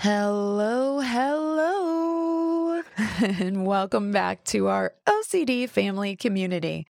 Hello, hello, and welcome back to our OCD family community.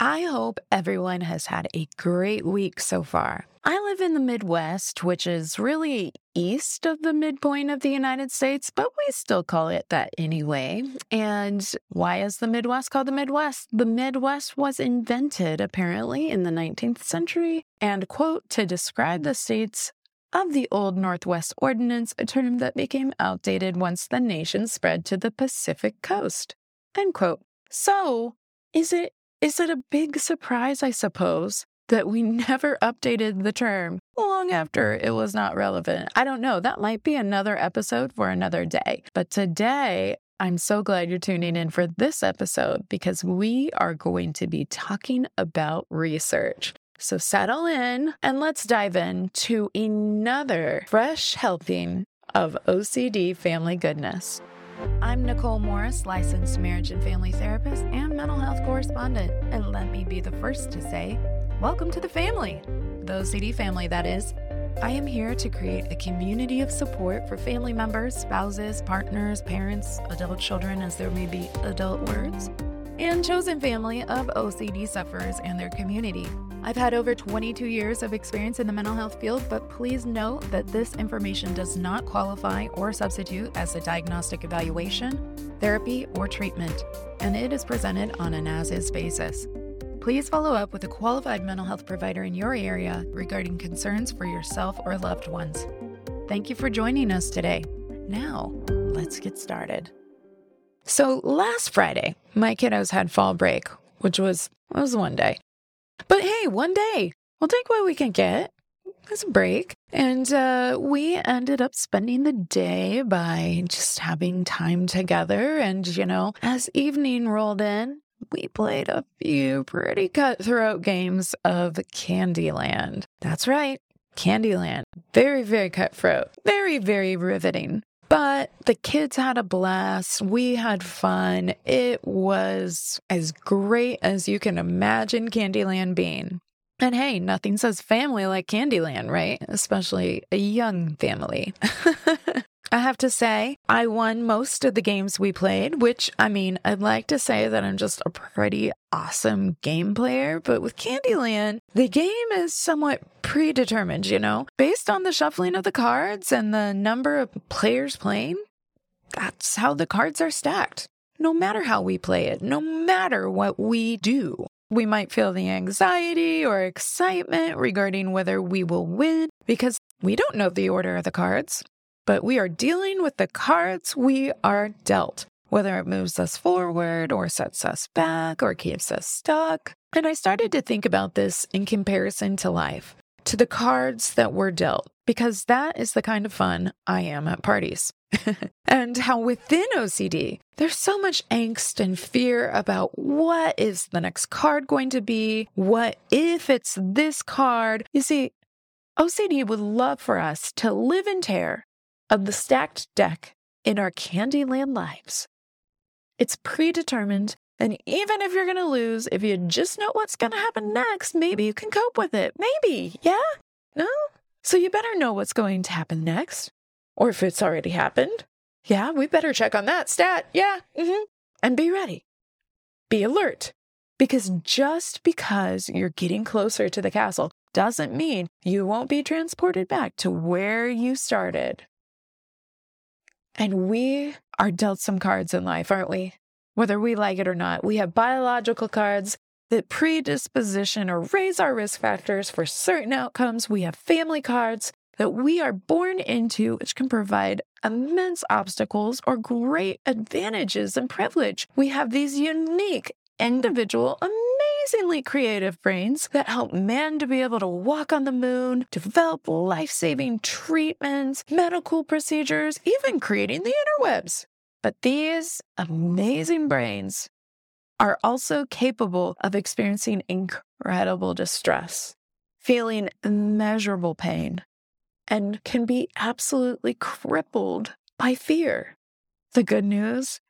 I hope everyone has had a great week so far. I live in the Midwest, which is really east of the midpoint of the United States, but we still call it that anyway. And why is the Midwest called the Midwest? The Midwest was invented apparently in the 19th century and, quote, to describe the states of the Old Northwest Ordinance, a term that became outdated once the nation spread to the Pacific coast. End quote. So, is it is it a big surprise, I suppose, that we never updated the term long after it was not relevant? I don't know. That might be another episode for another day. But today, I'm so glad you're tuning in for this episode because we are going to be talking about research. So settle in and let's dive in to another fresh helping of OCD family goodness. I'm Nicole Morris, licensed marriage and family therapist and mental health correspondent. And let me be the first to say, welcome to the family, the OCD family, that is. I am here to create a community of support for family members, spouses, partners, parents, adult children, as there may be adult words, and chosen family of OCD sufferers and their community. I've had over 22 years of experience in the mental health field, but please note that this information does not qualify or substitute as a diagnostic evaluation, therapy, or treatment, and it is presented on an as is basis. Please follow up with a qualified mental health provider in your area regarding concerns for yourself or loved ones. Thank you for joining us today. Now, let's get started. So, last Friday, my kiddos had fall break, which was was one day. But hey, one day, we'll take what we can get. It's a break. And uh, we ended up spending the day by just having time together. And, you know, as evening rolled in, we played a few pretty cutthroat games of Candyland. That's right, Candyland. Very, very cutthroat. Very, very riveting. But the kids had a blast. We had fun. It was as great as you can imagine Candyland being. And hey, nothing says family like Candyland, right? Especially a young family. I have to say, I won most of the games we played, which I mean, I'd like to say that I'm just a pretty awesome game player, but with Candyland, the game is somewhat predetermined, you know, based on the shuffling of the cards and the number of players playing. That's how the cards are stacked. No matter how we play it, no matter what we do, we might feel the anxiety or excitement regarding whether we will win because we don't know the order of the cards but we are dealing with the cards we are dealt, whether it moves us forward or sets us back or keeps us stuck. And I started to think about this in comparison to life, to the cards that were dealt, because that is the kind of fun I am at parties. and how within OCD, there's so much angst and fear about what is the next card going to be? What if it's this card? You see, OCD would love for us to live in terror of the stacked deck in our Candyland lives. It's predetermined, and even if you're going to lose, if you just know what's going to happen next, maybe you can cope with it. Maybe, yeah? No? So you better know what's going to happen next. Or if it's already happened. Yeah, we better check on that stat. Yeah, mm-hmm. And be ready. Be alert. Because just because you're getting closer to the castle doesn't mean you won't be transported back to where you started. And we are dealt some cards in life, aren't we? Whether we like it or not, we have biological cards that predisposition or raise our risk factors for certain outcomes. We have family cards that we are born into, which can provide immense obstacles or great advantages and privilege. We have these unique individual, amazingly creative brains that help man to be able to walk on the moon, develop life saving treatments, medical procedures, even creating the interwebs. But these amazing brains are also capable of experiencing incredible distress, feeling immeasurable pain, and can be absolutely crippled by fear. The good news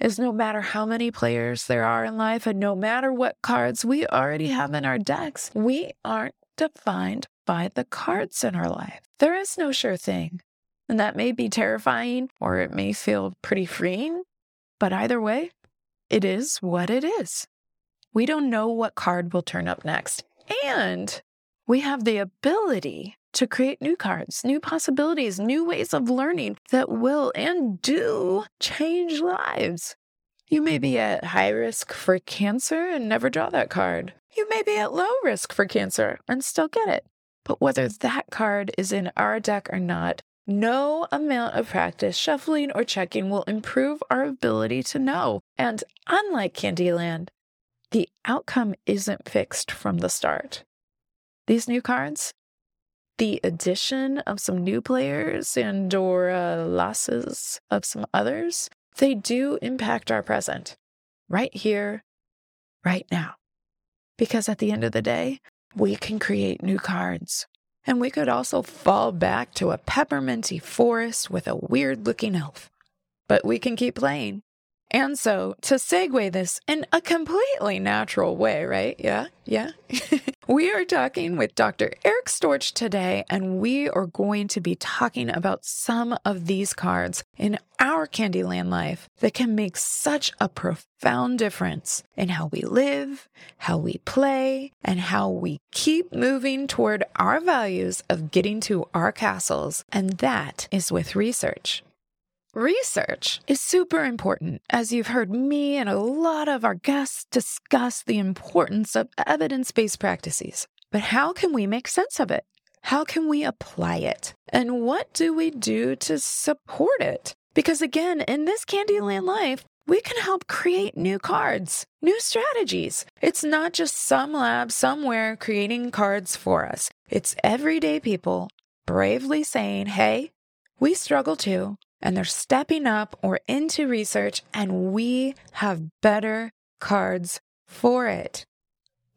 is no matter how many players there are in life and no matter what cards we already have in our decks, we aren't defined by the cards in our life. There is no sure thing. And that may be terrifying or it may feel pretty freeing. But either way, it is what it is. We don't know what card will turn up next. And we have the ability to create new cards, new possibilities, new ways of learning that will and do change lives. You may be at high risk for cancer and never draw that card. You may be at low risk for cancer and still get it. But whether that card is in our deck or not, no amount of practice, shuffling, or checking will improve our ability to know. And unlike Candyland, the outcome isn't fixed from the start. These new cards, the addition of some new players and or uh, losses of some others, they do impact our present right here, right now. Because at the end of the day, we can create new cards. And we could also fall back to a pepperminty forest with a weird looking elf. But we can keep playing and so, to segue this in a completely natural way, right? Yeah, yeah. we are talking with Dr. Eric Storch today, and we are going to be talking about some of these cards in our Candyland life that can make such a profound difference in how we live, how we play, and how we keep moving toward our values of getting to our castles. And that is with research. Research is super important, as you've heard me and a lot of our guests discuss the importance of evidence based practices. But how can we make sense of it? How can we apply it? And what do we do to support it? Because again, in this Candyland life, we can help create new cards, new strategies. It's not just some lab somewhere creating cards for us, it's everyday people bravely saying, hey, we struggle too and they're stepping up or into research, and we have better cards for it.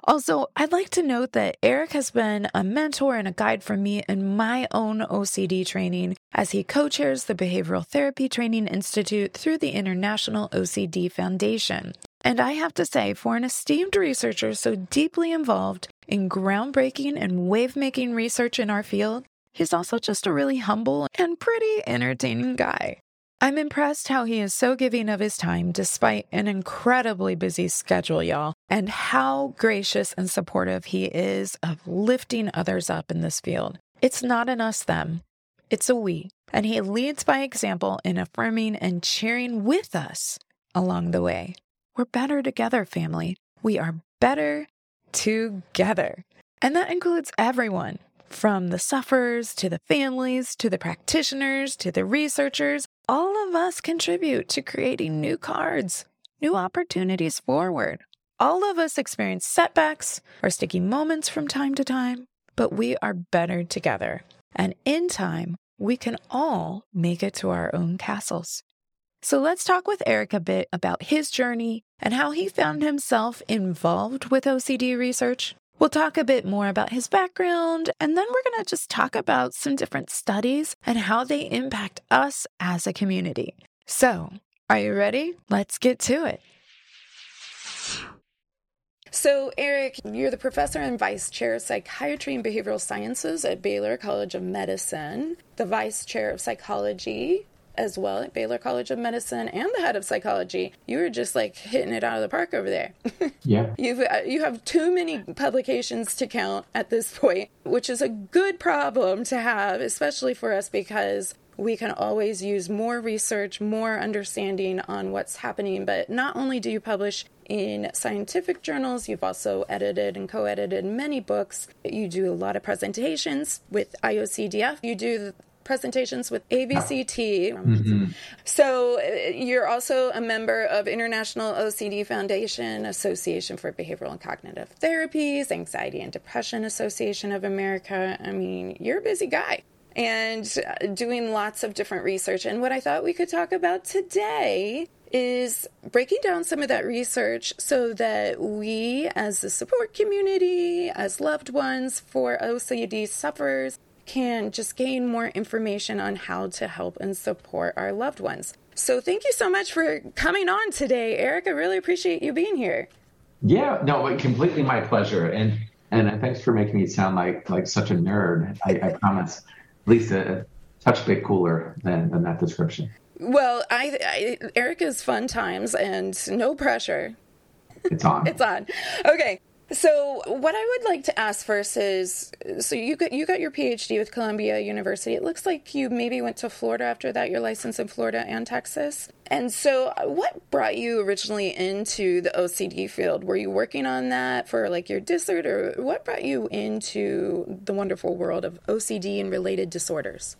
Also, I'd like to note that Eric has been a mentor and a guide for me in my own OCD training as he co chairs the Behavioral Therapy Training Institute through the International OCD Foundation. And I have to say, for an esteemed researcher so deeply involved in groundbreaking and wave making research in our field, He's also just a really humble and pretty entertaining guy. I'm impressed how he is so giving of his time despite an incredibly busy schedule, y'all, and how gracious and supportive he is of lifting others up in this field. It's not an us them, it's a we. And he leads by example in affirming and cheering with us along the way. We're better together, family. We are better together. And that includes everyone from the sufferers to the families to the practitioners to the researchers, all of us contribute to creating new cards, new opportunities forward. All of us experience setbacks or sticky moments from time to time, but we are better together. And in time, we can all make it to our own castles. So let's talk with Eric a bit about his journey and how he found himself involved with OCD research We'll talk a bit more about his background, and then we're going to just talk about some different studies and how they impact us as a community. So, are you ready? Let's get to it. So, Eric, you're the professor and vice chair of psychiatry and behavioral sciences at Baylor College of Medicine, the vice chair of psychology as well at Baylor College of Medicine and the head of psychology. You were just like hitting it out of the park over there. yeah. You've uh, you have too many publications to count at this point, which is a good problem to have, especially for us because we can always use more research, more understanding on what's happening. But not only do you publish in scientific journals, you've also edited and co edited many books. You do a lot of presentations with IOCDF. You do presentations with ABCT. Mm-hmm. So uh, you're also a member of International OCD Foundation, Association for Behavioral and Cognitive Therapies, Anxiety and Depression Association of America. I mean, you're a busy guy and uh, doing lots of different research. And what I thought we could talk about today is breaking down some of that research so that we, as the support community, as loved ones for OCD sufferers, can just gain more information on how to help and support our loved ones. So, thank you so much for coming on today, Eric. I really appreciate you being here. Yeah, no, completely my pleasure. And and uh, thanks for making me sound like like such a nerd. I, I promise. Lisa, touch bit cooler than, than that description. Well, I, I Erica's fun times and no pressure. It's on. it's on. Okay. So, what I would like to ask first is, so you got you got your PhD with Columbia University. It looks like you maybe went to Florida after that. Your license in Florida and Texas. And so, what brought you originally into the OCD field? Were you working on that for like your dissert, or what brought you into the wonderful world of OCD and related disorders?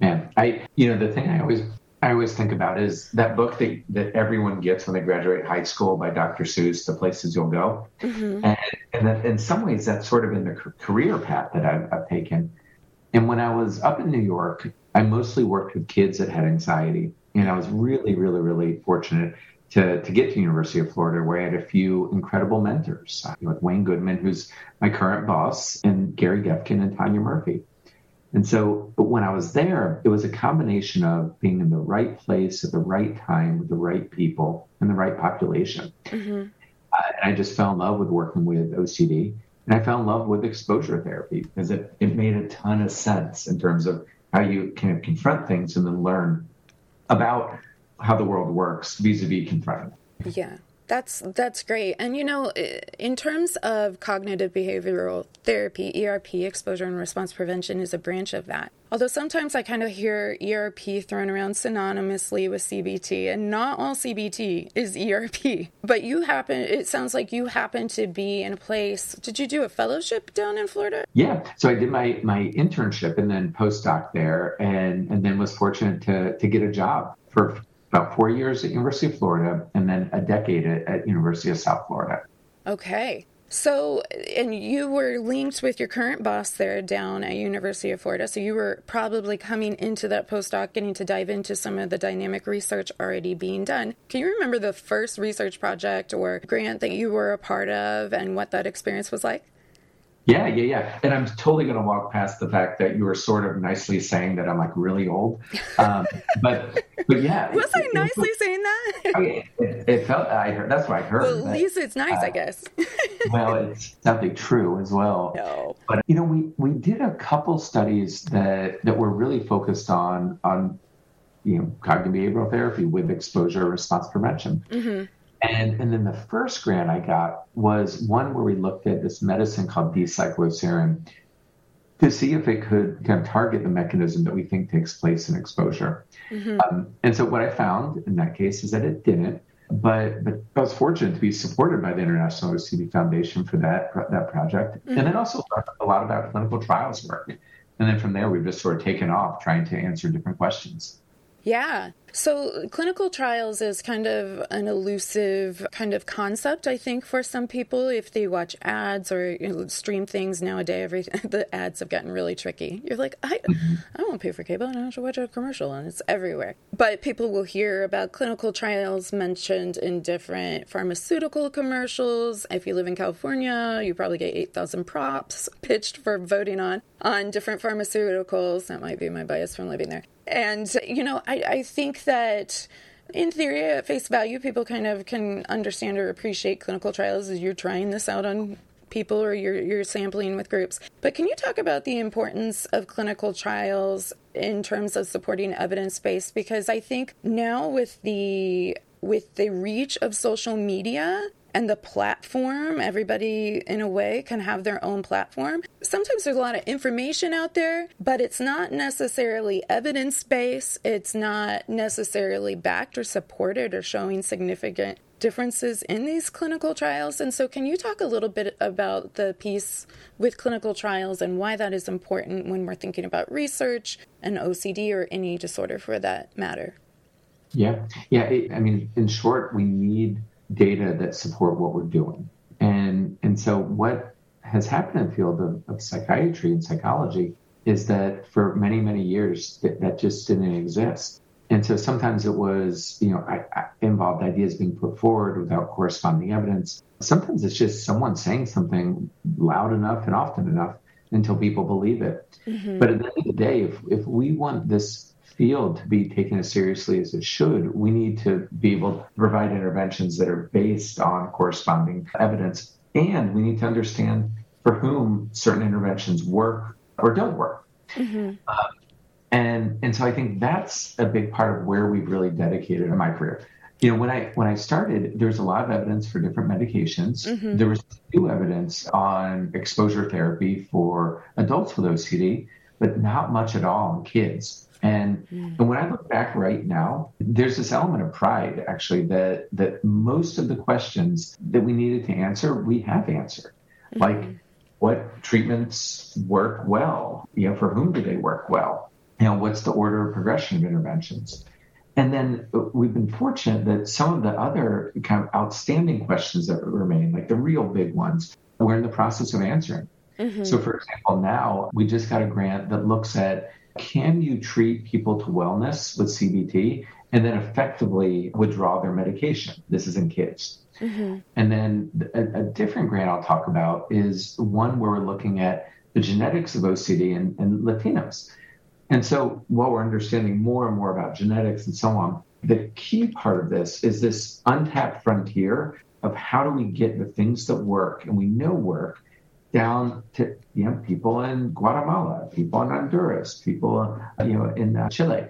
Man, I you know the thing I always I always think about is that book that, that everyone gets when they graduate high school by Dr. Seuss, The Places You'll Go. Mm-hmm. And, and that in some ways, that's sort of in the career path that I've, I've taken. And when I was up in New York, I mostly worked with kids that had anxiety. And I was really, really, really fortunate to, to get to University of Florida, where I had a few incredible mentors, like Wayne Goodman, who's my current boss, and Gary Geffken and Tanya Murphy. And so but when I was there, it was a combination of being in the right place at the right time with the right people and the right population. Mm-hmm. Uh, and I just fell in love with working with OCD. And I fell in love with exposure therapy because it, it made a ton of sense in terms of how you can confront things and then learn about how the world works vis-a-vis confronting. Yeah. That's that's great. And you know, in terms of cognitive behavioral therapy, ERP, exposure and response prevention is a branch of that. Although sometimes I kind of hear ERP thrown around synonymously with CBT, and not all CBT is ERP. But you happen it sounds like you happen to be in a place. Did you do a fellowship down in Florida? Yeah. So I did my my internship and then postdoc there and and then was fortunate to to get a job for about four years at University of Florida, and then a decade at, at University of South Florida. Okay. So, and you were linked with your current boss there down at University of Florida. So you were probably coming into that postdoc, getting to dive into some of the dynamic research already being done. Can you remember the first research project or grant that you were a part of and what that experience was like? Yeah, yeah, yeah. And I'm totally going to walk past the fact that you were sort of nicely saying that I'm like really old. Um, but, but yeah. Was it, I nicely it, saying that? I mean, it, it, felt, I heard, that's what I heard. Well, at least it's nice, uh, I guess. well, it's something true as well. No. But, you know, we, we did a couple studies that, that were really focused on, on, you know, cognitive behavioral therapy with exposure response prevention. Mm-hmm. And, and then the first grant I got was one where we looked at this medicine called D-cycloserine to see if it could kind of target the mechanism that we think takes place in exposure. Mm-hmm. Um, and so what I found in that case is that it didn't. But, but I was fortunate to be supported by the International OCD Foundation for that that project, mm-hmm. and then also a lot about clinical trials work. And then from there, we've just sort of taken off trying to answer different questions. Yeah. So, clinical trials is kind of an elusive kind of concept, I think, for some people. If they watch ads or you know, stream things nowadays, every the ads have gotten really tricky. You're like, I, mm-hmm. I don't pay for cable, and I don't have to watch a commercial, and it's everywhere. But people will hear about clinical trials mentioned in different pharmaceutical commercials. If you live in California, you probably get 8,000 props pitched for voting on on different pharmaceuticals. That might be my bias from living there. And, you know, I, I think that in theory, at face value, people kind of can understand or appreciate clinical trials as you're trying this out on people or you're, you're sampling with groups. But can you talk about the importance of clinical trials in terms of supporting evidence base? Because I think now with the with the reach of social media and the platform, everybody in a way can have their own platform. Sometimes there's a lot of information out there, but it's not necessarily evidence based, it's not necessarily backed or supported or showing significant differences in these clinical trials. And so, can you talk a little bit about the piece with clinical trials and why that is important when we're thinking about research and OCD or any disorder for that matter? Yeah, yeah. I mean, in short, we need data that support what we're doing. And, and so what has happened in the field of, of psychiatry and psychology is that for many, many years that, that just didn't exist. And so sometimes it was, you know, I, I involved ideas being put forward without corresponding evidence. Sometimes it's just someone saying something loud enough and often enough until people believe it. Mm-hmm. But at the end of the day, if, if we want this field to be taken as seriously as it should, we need to be able to provide interventions that are based on corresponding evidence. And we need to understand for whom certain interventions work or don't work. Mm-hmm. Uh, And and so I think that's a big part of where we've really dedicated in my career. You know, when I when I started, there was a lot of evidence for different medications. Mm-hmm. There was new evidence on exposure therapy for adults with OCD, but not much at all in kids. And, mm. and when I look back right now, there's this element of pride actually that that most of the questions that we needed to answer, we have answered. Mm-hmm. Like what treatments work well? You know, for whom do they work well? You know, what's the order of progression of interventions? And then we've been fortunate that some of the other kind of outstanding questions that remain, like the real big ones, we're in the process of answering. Mm-hmm. So, for example, now we just got a grant that looks at can you treat people to wellness with CBT and then effectively withdraw their medication? This is in kids. Mm-hmm. And then a, a, different grant I'll talk about is one where we're looking at the genetics of OCD and, and Latinos. And so while we're understanding more and more about genetics and so on, the key part of this is this untapped frontier of how do we get the things that work and we know work down to you know people in Guatemala, people in Honduras, people you know in uh, Chile,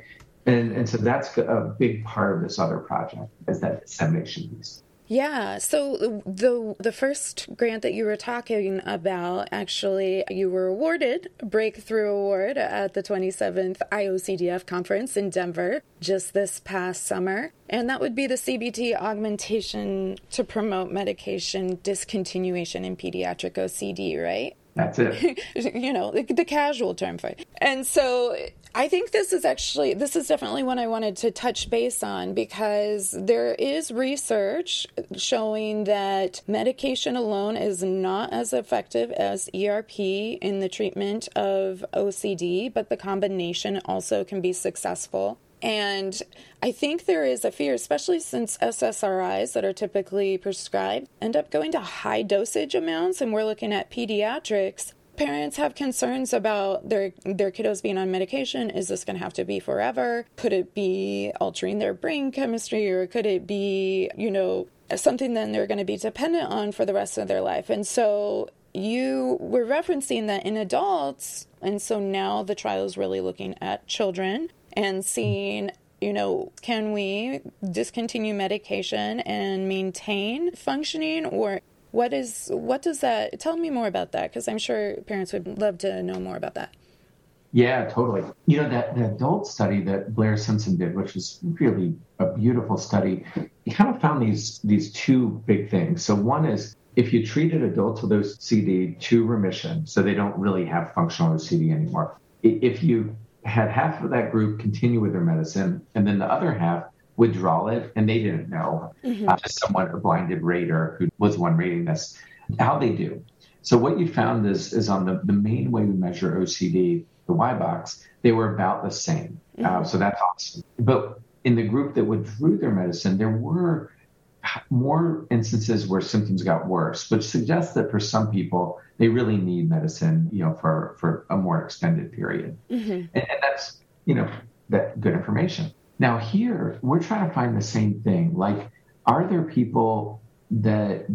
and and so that's a big part of this other project is that dissemination piece. Yeah. So the the first grant that you were talking about, actually, you were awarded a breakthrough award at the 27th IOCDF conference in Denver just this past summer, and that would be the CBT augmentation to promote medication discontinuation in pediatric OCD, right? That's it. you know, the, the, casual term for it. And so I think this is actually, this is definitely one I wanted to touch base on because there is research showing that medication alone is not as effective as ERP in the treatment of OCD, but the combination also can be successful. And I think there is a fear, especially since SSRIs that are typically prescribed end up going to high dosage amounts, and we're looking at pediatrics parents have concerns about their their kiddos being on medication. Is this going to have to be forever? Could it be altering their brain chemistry or could it be you know something then they're going to be dependent on for the rest of their life? And so you were referencing that in adults and so now the trial is really looking at children and seeing you know, can we discontinue medication and maintain functioning or what is what does that tell me more about that because i'm sure parents would love to know more about that. Yeah totally. You know that the adult study that Blair Simpson did which was really a beautiful study he kind of found these these two big things. So one is if you treated adults with OCD to remission, so they don't really have functional OCD anymore, if you had half of that group continue with their medicine and then the other half withdraw it, and they didn't know. Mm-hmm. Uh, just someone, a blinded rater who was one rating this, how they do. So what you found is is on the, the main way we measure OCD, the Y-BOCS, they were about the same. Uh, mm-hmm. Uh, so that's awesome. But in the group that withdrew their medicine, there were more instances where symptoms got worse, which suggests that for some people they really need medicine, you know, for for a more extended period, mm-hmm. and, and that's you know that good information. Now, here, we're trying to find the same thing. Like, are there people that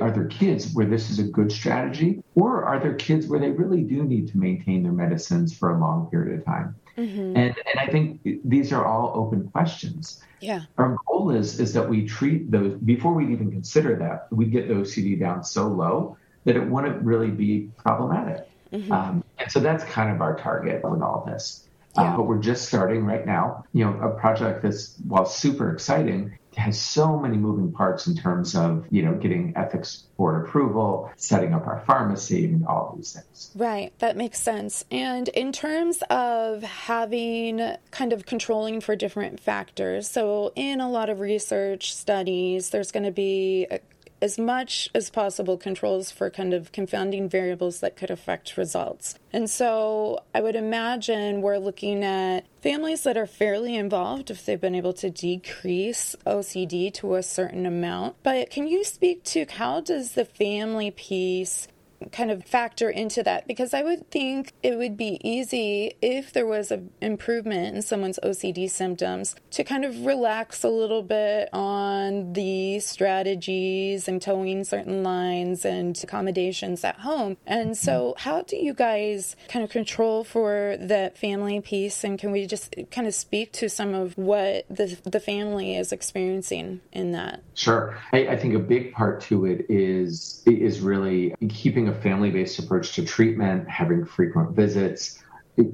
are there kids where this is a good strategy, or are there kids where they really do need to maintain their medicines for a long period of time? Mm-hmm. And and I think these are all open questions. Yeah. Our goal is is that we treat those before we even consider that we get the OCD down so low that it wouldn't really be problematic. Mm-hmm. Um, and so that's kind of our target with all this. Uh, yeah. Uh, but we're just starting right now. You know, a project that's while super exciting has so many moving parts in terms of you know getting ethics board approval, setting up our pharmacy, and all these things. Right, that makes sense. And in terms of having kind of controlling for different factors, so in a lot of research studies, there's going to be a as much as possible controls for kind of confounding variables that could affect results. And so I would imagine we're looking at families that are fairly involved if they've been able to decrease OCD to a certain amount. But can you speak to how does the family piece kind of factor into that? Because I would think it would be easy if there was an improvement in someone's OCD symptoms to kind of relax a little bit on the strategies and towing certain lines and accommodations at home. And so, how do you guys kind of control for that family piece? And can we just kind of speak to some of what the, the family is experiencing in that? Sure. I, I think a big part to it is is really keeping a family-based approach to treatment, having frequent visits,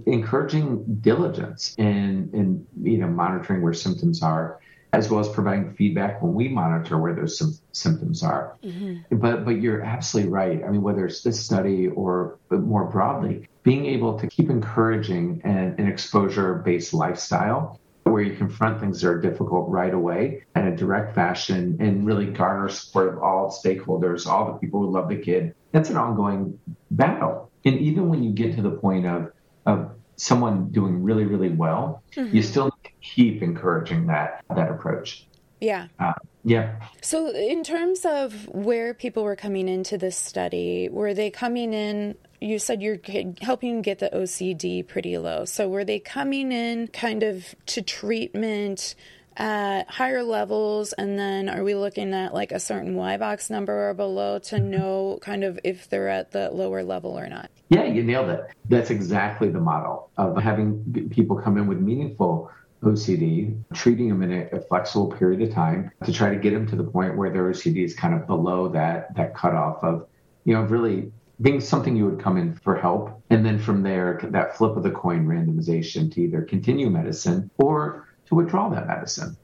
encouraging diligence in in you know monitoring where symptoms are as well as providing feedback when we monitor where those sim- symptoms are. Mm-hmm. But but you're absolutely right. I mean, whether it's this study or more broadly, being able to keep encouraging an, an exposure-based lifestyle where you confront things that are difficult right away in a direct fashion and really garner support of all stakeholders, all the people who love the kid. That's an ongoing battle. And even when you get to the point of of someone doing really, really well, mm-hmm. you still keep encouraging that that approach. Yeah. Uh, yeah. So, in terms of where people were coming into this study, were they coming in? You said you're helping get the OCD pretty low. So, were they coming in kind of to treatment at higher levels? And then are we looking at like a certain Y-BOCS number or below to mm-hmm. know kind of if they're at the lower level or not? Yeah, you nailed it. That's exactly the model of having people come in with meaningful OCD, treating them in a, a, flexible period of time to try to get them to the point where their OCD is kind of below that that cutoff of, you know, really being something you would come in for help. And then from there, that flip of the coin randomization to either continue medicine or to withdraw that medicine.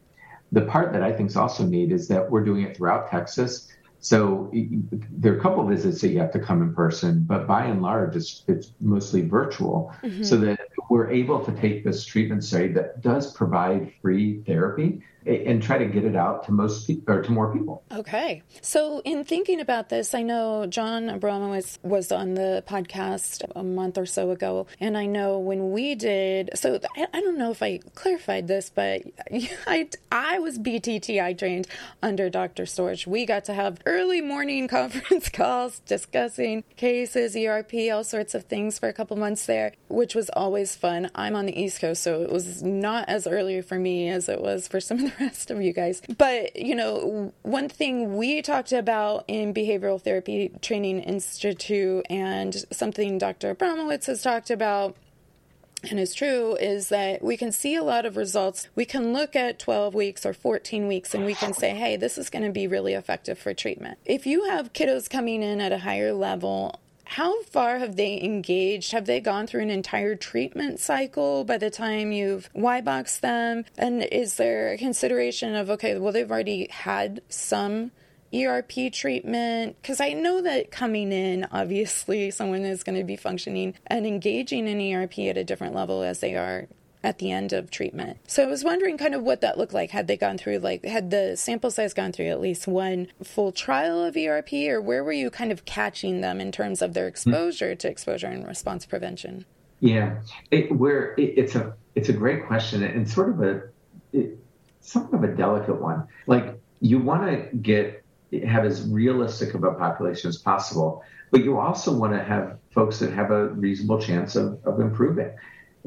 The part that I think is also neat is that we're doing it throughout Texas. So there are a couple of visits that you have to come in person, but by and large, it's, it's mostly virtual mm-hmm. so that we're able to take this treatment study that does provide free therapy and try to get it out to most or to more people. Okay. So in thinking about this, I know Jon Abramowitz was on the podcast a month or so ago, and I know when we did. So I, I don't know if I clarified this, but I I was BTTI trained under Dr. Storch. We got to have early morning conference calls discussing cases, ERP, all sorts of things for a couple months there, which was always fun. I'm on the East Coast, so it was not as early for me as it was for some of the rest of you guys. But, you know, one thing we talked about in Behavioral Therapy Training Institute and something Dr. Abramowitz has talked about and is true is that we can see a lot of results. We can look at 12 weeks or 14 weeks and we can say, hey, this is going to be really effective for treatment. If you have kiddos coming in at a higher level how far have they engaged? Have they gone through an entire treatment cycle by the time you've Y boxed them? And is there a consideration of, okay, well, they've already had some ERP treatment? Because I know that coming in, obviously, someone is going to be functioning and engaging in ERP at a different level as they are at the end of treatment. So I was wondering kind of what that looked like. Had they gone through, like, had the sample size gone through at least one full trial of ERP, or where were you kind of catching them in terms of their hmm. exposure to exposure and response prevention? Yeah, it, where it, it's a it's a great question and sort of a it, somewhat of a delicate one. Like you want to get have as realistic of a population as possible, but you also want to have folks that have a reasonable chance of, of improving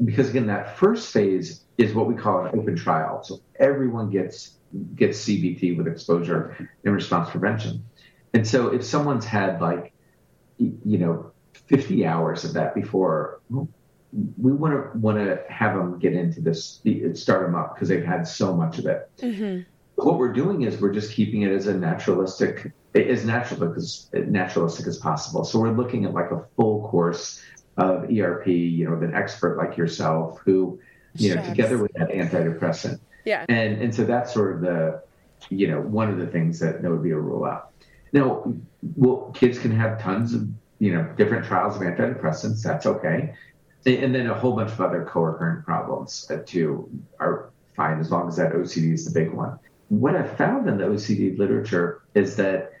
because again, that first phase is what we call an open trial. So everyone gets gets CBT with exposure and response prevention. And so if someone's had like, you know, 50 hours of that before, we want to want to have them get into this, start them up because they've had so much of it. Mm-hmm. What we're doing is we're just keeping it as a naturalistic, as natural as naturalistic as possible. So we're looking at like a full course of ERP, you know, with an expert like yourself who, you know, together with that antidepressant. Yeah. And and so that's sort of the, you know, one of the things that, that would be a rule out. Now, well, kids can have tons of, you know, different trials of antidepressants. That's okay. And then a whole bunch of other co-occurring problems that too are fine as long as that OCD is the big one. What I've found in the OCD literature is that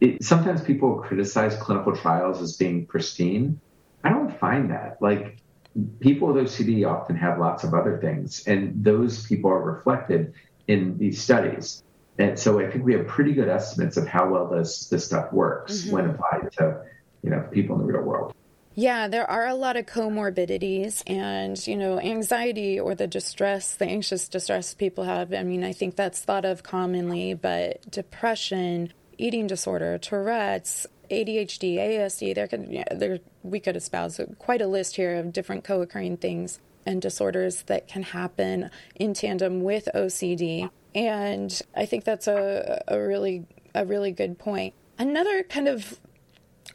it, sometimes people criticize clinical trials as being pristine, find that. Like people with OCD often have lots of other things, and those people are reflected in these studies. And so I think we have pretty good estimates of how well this this stuff works mm-hmm. when applied to you know people in the real world. Yeah, there are a lot of comorbidities and, you know, anxiety or the distress, the anxious distress people have. I mean, I think that's thought of commonly, but depression, eating disorder, Tourette's, ADHD, ASD, there could yeah, there we could espouse quite a list here of different co-occurring things and disorders that can happen in tandem with OCD. And I think that's a, a really a really good point. Another kind of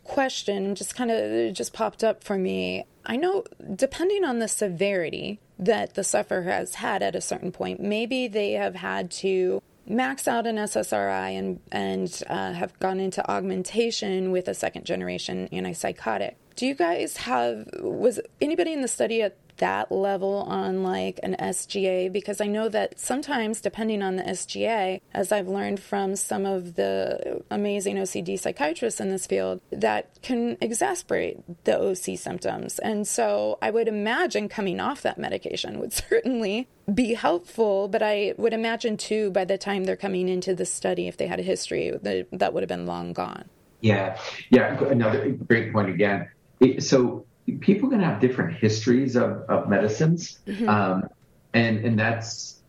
question just kind of just popped up for me. I know depending on the severity that the sufferer has had at a certain point, maybe they have had to max out an SSRI and and uh, have gone into augmentation with a second generation antipsychotic. Do you guys have was anybody in the study at that level on like an SGA because I know that sometimes, depending on the SGA, as I've learned from some of the amazing OCD psychiatrists in this field, that can exasperate the OC symptoms. And so I would imagine coming off that medication would certainly be helpful, but I would imagine too by the time they're coming into the study, if they had a history, that, that would have been long gone. Yeah, yeah, another great point again. So people can have different histories of, of medicines, mm-hmm. um, and and that's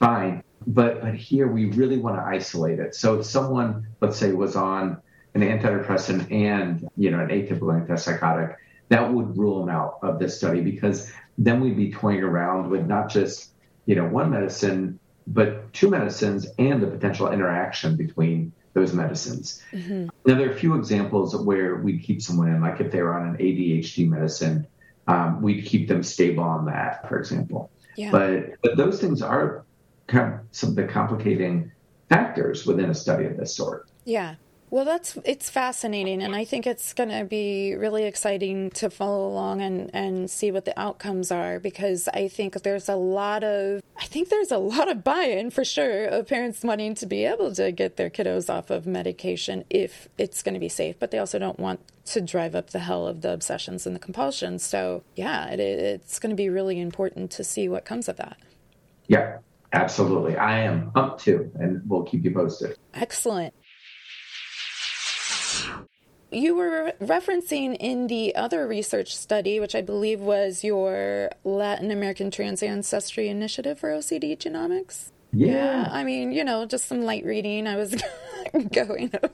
fine. But but here we really want to isolate it. So if someone, let's say, was on an antidepressant and you know an atypical antipsychotic, that would rule them out of this study because then we'd be toying around with not just you know one medicine, but two medicines and the potential interaction between those medicines. Mm-hmm. Now, there are a few examples where we'd keep someone in, like if they were on an ADHD medicine, um, we'd keep them stable on that, for example. Yeah. But but those things are kind of some of the complicating factors within a study of this sort. Yeah. Well, that's it's fascinating, and I think it's going to be really exciting to follow along and and see what the outcomes are because I think there's a lot of I think there's a lot of buy-in for sure of parents wanting to be able to get their kiddos off of medication if it's going to be safe, but they also don't want to drive up the hell of the obsessions and the compulsions. So yeah, it, it's going to be really important to see what comes of that. Yeah, absolutely. I am up to, and we'll keep you posted. Excellent. You were referencing in the other research study, which I believe was your Latin American Trans Ancestry Initiative for OCD Genomics. Yeah. yeah. I mean, you know, just some light reading I was going over.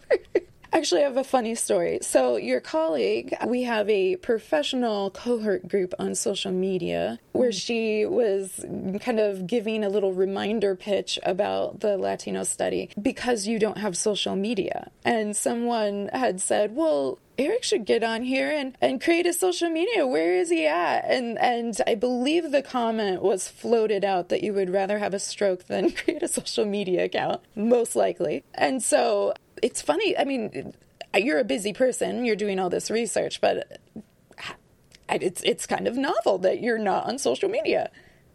Actually, I have a funny story. So, your colleague, we have a professional cohort group on social media where hmm. she was kind of giving a little reminder pitch about the Latino study because you don't have social media. And someone had said, Well, Eric should get on here and, and create a social media. Where is he at? And and I believe the comment was floated out that you would rather have a stroke than create a social media account, most likely. And so it's funny. I mean, you're a busy person. You're doing all this research, but it's it's kind of novel that you're not on social media.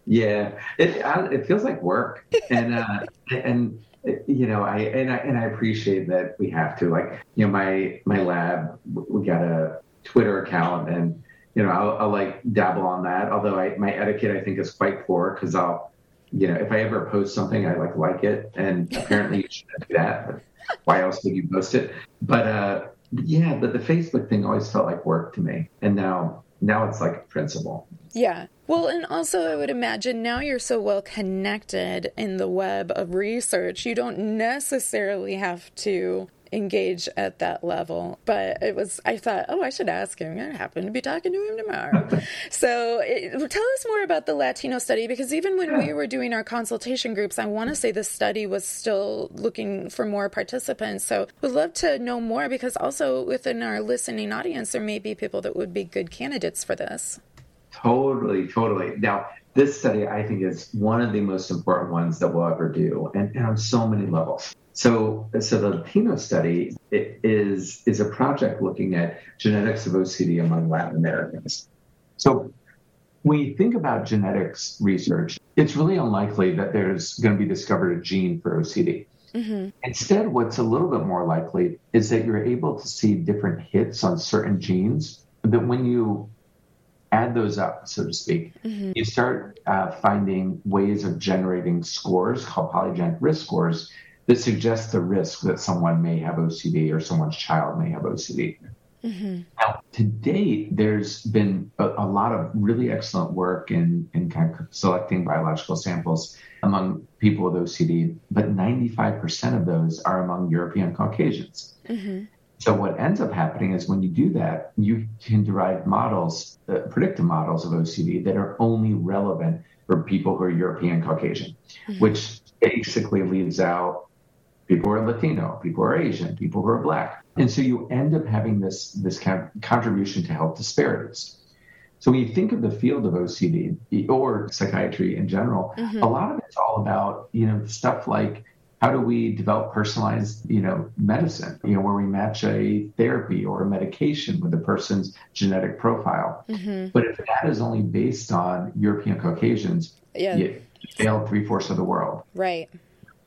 Yeah, it it feels like work, and uh, and you know I and I and I appreciate that we have to. Like you know, my my lab we got a Twitter account, and you know I'll, I'll like dabble on that. Although I, my etiquette I think is quite poor because I'll you know if I ever post something I like like it, and apparently you shouldn't do that. But why else would you post it? But uh, yeah, but the Facebook thing always felt like work to me, and now now it's like a principle. Yeah. Well, and also I would imagine now you're so well connected in the web of research, you don't necessarily have to engage at that level. But it was, I thought, oh, I should ask him. I happen to be talking to him tomorrow. so it, tell us more about the Latino study because even when we were doing our consultation groups, I want to say the study was still looking for more participants. So we'd love to know more because also within our listening audience, there may be people that would be good candidates for this. Totally, totally. Now, this study, I think, is one of the most important ones that we'll ever do, and, and on so many levels. So, so the Latino study is is a project looking at genetics of OCD among Latin Americans. So, when you think about genetics research, it's really unlikely that there's going to be discovered a gene for OCD. Mm-hmm. Instead, what's a little bit more likely is that you're able to see different hits on certain genes. That when you add those up, so to speak, mm-hmm. you start uh, finding ways of generating scores called polygenic risk scores that suggests the risk that someone may have OCD or someone's child may have OCD. Mm-hmm. Now, to date, there's been a, a, lot of really excellent work in, in kind of selecting biological samples among people with OCD, but 95% of those are among European Caucasians. Mm-hmm. So what ends up happening is when you do that, you can derive models, uh, predictive models of OCD that are only relevant for people who are European Caucasian, mm-hmm. which basically leaves out people who are Latino, people who are Asian, people who are Black. And so you end up having this, this kind of contribution to health disparities. So when you think of the field of OCD or psychiatry in general, mm-hmm. a lot of it's all about, you know, stuff like how do we develop personalized, you know, medicine, you know, where we match a therapy or a medication with a person's genetic profile. Mm-hmm. But if that is only based on European Caucasians, yeah. you failed three fourths of the world. Right.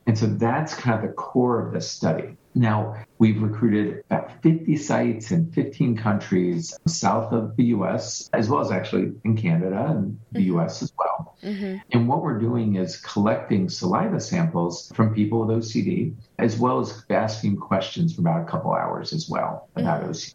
And so that's kind of the core of the study. Now, we've recruited about 50 sites in 15 countries south of the US, as well as actually in Canada and the mm-hmm. US as well. Mm-hmm. And what we're doing is collecting saliva samples from people with OCD, as well as asking questions for about a couple hours as well about mm-hmm. OCD.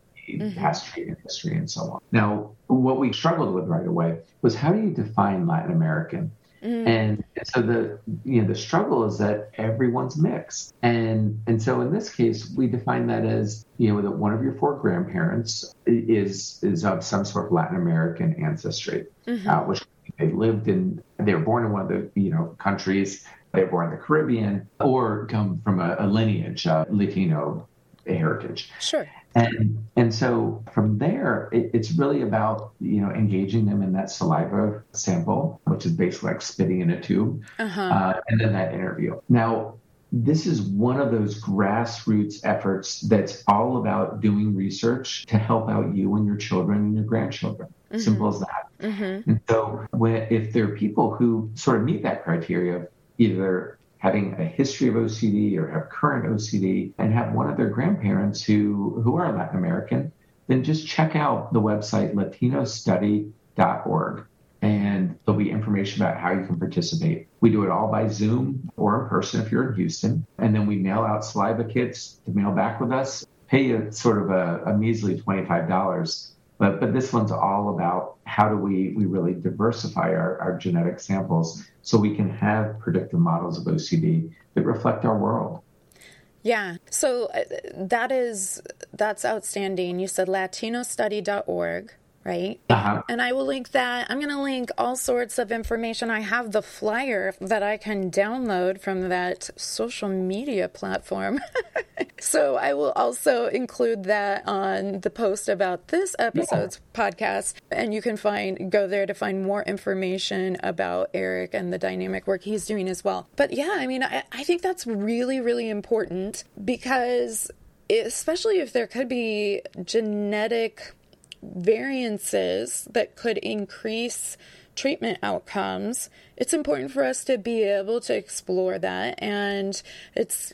Past treatment history and so on. Now, what we struggled with right away was how do you define Latin American? Mm. And so the you know the struggle is that everyone's mixed, and and so in this case we define that as you know that one of your four grandparents is is of some sort of Latin American ancestry, mm-hmm. uh, which they lived in they were born in one of the you know countries they were born in the Caribbean or come from a, a lineage uh, Latino heritage. Sure. And and so from there, it, it's really about you know engaging them in that saliva sample, which is basically like spitting in a tube, uh-huh. uh, and then that interview. Now, this is one of those grassroots efforts that's all about doing research to help out you and your children and your grandchildren. Mm-hmm. Simple as that. Mm-hmm. And so, when, if there are people who sort of meet that criteria, either having a history of OCD or have current OCD and have one of their grandparents who, who are Latin American, then just check out the website latinostudy.org and there'll be information about how you can participate. We do it all by Zoom or in person if you're in Houston. And then we mail out saliva kits to mail back with us, pay you sort of a, a measly $25 but, but this one's all about how do we, we really diversify our, our genetic samples so we can have predictive models of OCD that reflect our world. Yeah. So uh, that is that's outstanding. You said latinostudy.org right? Uh-huh. And I will link that. I'm going to link all sorts of information. I have the flyer that I can download from that social media platform. so I will also include that on the post about this episode's yeah. podcast. And you can find, go there to find more information about Eric and the dynamic work he's doing as well. But yeah, I mean, I, I think that's really, really important because especially if there could be genetic variances that could increase treatment outcomes, it's important for us to be able to explore that. And it's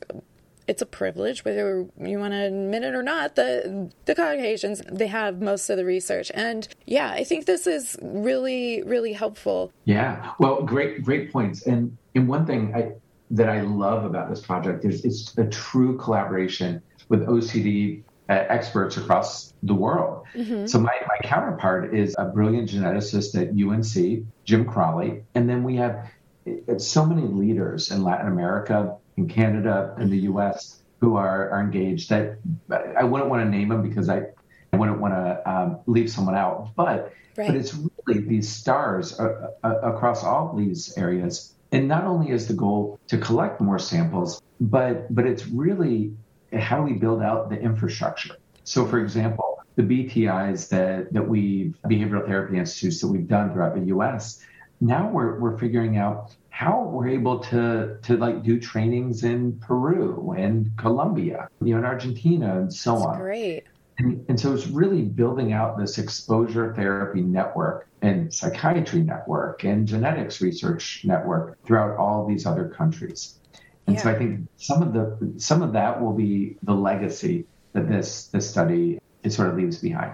it's a privilege, whether you want to admit it or not. The the Caucasians they have most of the research, and yeah, I think this is really really helpful. Yeah, well, great great points. And and one thing I, that I love about this project is it's a true collaboration with OCD experts across the world. Mm-hmm. So my, my counterpart is a brilliant geneticist at UNC, Jim Crowley. And then we have uh, so many leaders in Latin America, in Canada, in the US who are, are engaged that I wouldn't want to name them because I, I wouldn't want to um, leave someone out. But, right. but it's really these stars uh, uh, across all these areas. And not only is the goal to collect more samples, but but it's really how do we build out the infrastructure? So, for example, the BTIs that, that we, behavioral therapy institutes that we've done throughout the US, now we're, we're figuring out how we're able to, to like do trainings in Peru and Colombia, you know, in Argentina and so That's on. Great. And, and so it's really building out this exposure therapy network and psychiatry network and genetics research network throughout all these other countries. And yeah. so I think some of the some of that will be the legacy that this this study it sort of leaves behind.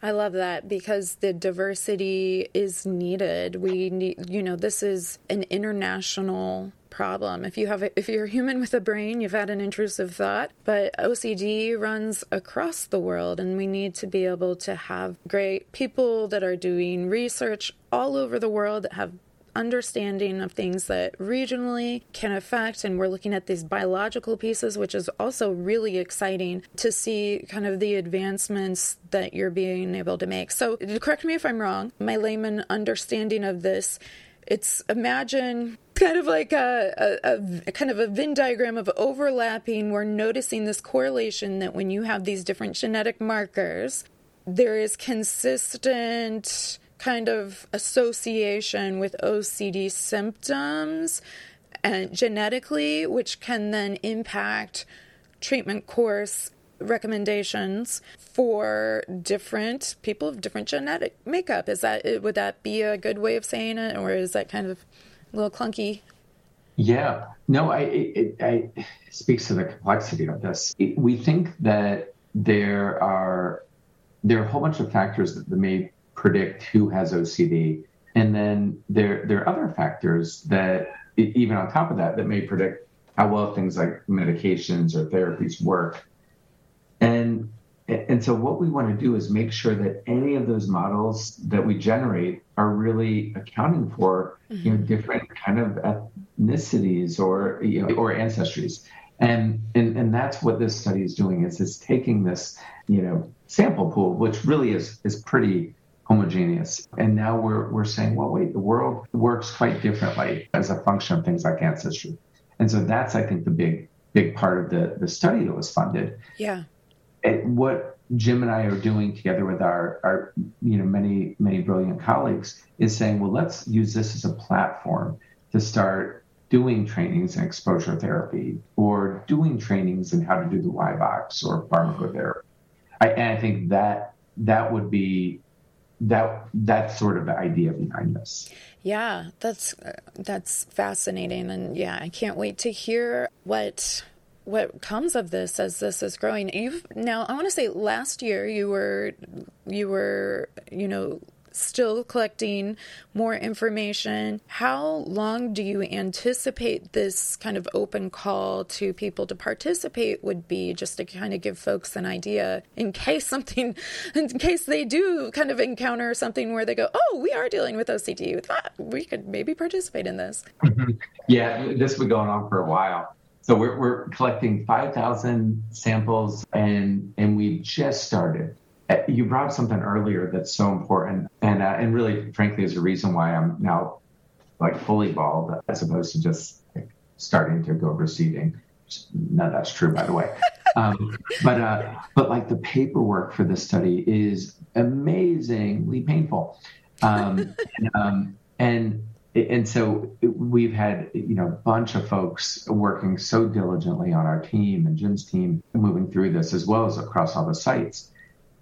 I love that because the diversity is needed. We need, you know, this is an international problem. If you have a, if you're a human with a brain, you've had an intrusive thought, but OCD runs across the world and we need to be able to have great people that are doing research all over the world that have understanding of things that regionally can affect. And we're looking at these biological pieces, which is also really exciting to see kind of the advancements that you're being able to make. So, correct me if I'm wrong, my layman understanding of this. It's imagine kind of like a, a, a, kind of a Venn diagram of overlapping. We're noticing this correlation that when you have these different genetic markers, there is consistent kind of association with OCD symptoms and genetically, which can then impact treatment course recommendations for different people of different genetic makeup. Is that would that be a good way of saying it, or is that kind of a little clunky? Yeah, no, I it, I it speaks to the complexity of this. We think that there are there are a whole bunch of factors that may predict who has OCD. And then there, there are other factors that, even on top of that, that may predict how well things like medications or therapies work. And and so what we want to do is make sure that any of those models that we generate are really accounting for mm-hmm. you know different kind of ethnicities or you know or ancestries. And, and and that's what this study is doing is it's taking this you know sample pool which really is is pretty homogeneous. And now we're, we're saying, well, wait, the world works quite differently as a function of things like ancestry. And so that's, I think, the big, big part of the, the study that was funded. Yeah. And what Jim and I are doing together with our, our, you know, many, many brilliant colleagues is saying, well, let's use this as a platform to start doing trainings in exposure therapy or doing trainings in how to do the Y-BOCS or pharmacotherapy. I, and I think that that would be that that's sort of the idea behind this. Yeah, that's that's fascinating, and yeah, I can't wait to hear what what comes of this as this is growing. You've now I want to say last year you were you were you know still collecting more information. How long do you anticipate this kind of open call to people to participate would be just to kind of give folks an idea in case something, in case they do kind of encounter something where they go, oh, we are dealing with OCD. We could maybe participate in this. Mm-hmm. yeah, this been going on for a while. So we're, we're collecting 5,000 samples and, and we just started. Uh, you brought up something earlier that's so important, and uh, and really, frankly, is a reason why I'm now like fully bald as opposed to just starting to go receding. Of that's true, by the way. Um, but uh, but like the paperwork for this study is amazingly painful, um, and, um, and and so we've had you know a bunch of folks working so diligently on our team and Jim's team moving through this as well as across all the sites.